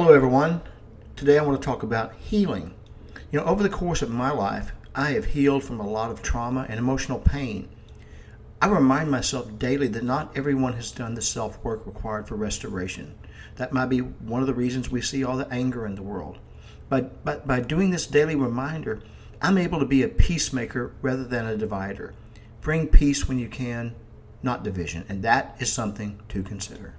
Hello, everyone. Today I want to talk about healing. You know, over the course of my life, I have healed from a lot of trauma and emotional pain. I remind myself daily that not everyone has done the self work required for restoration. That might be one of the reasons we see all the anger in the world. But, but by doing this daily reminder, I'm able to be a peacemaker rather than a divider. Bring peace when you can, not division, and that is something to consider.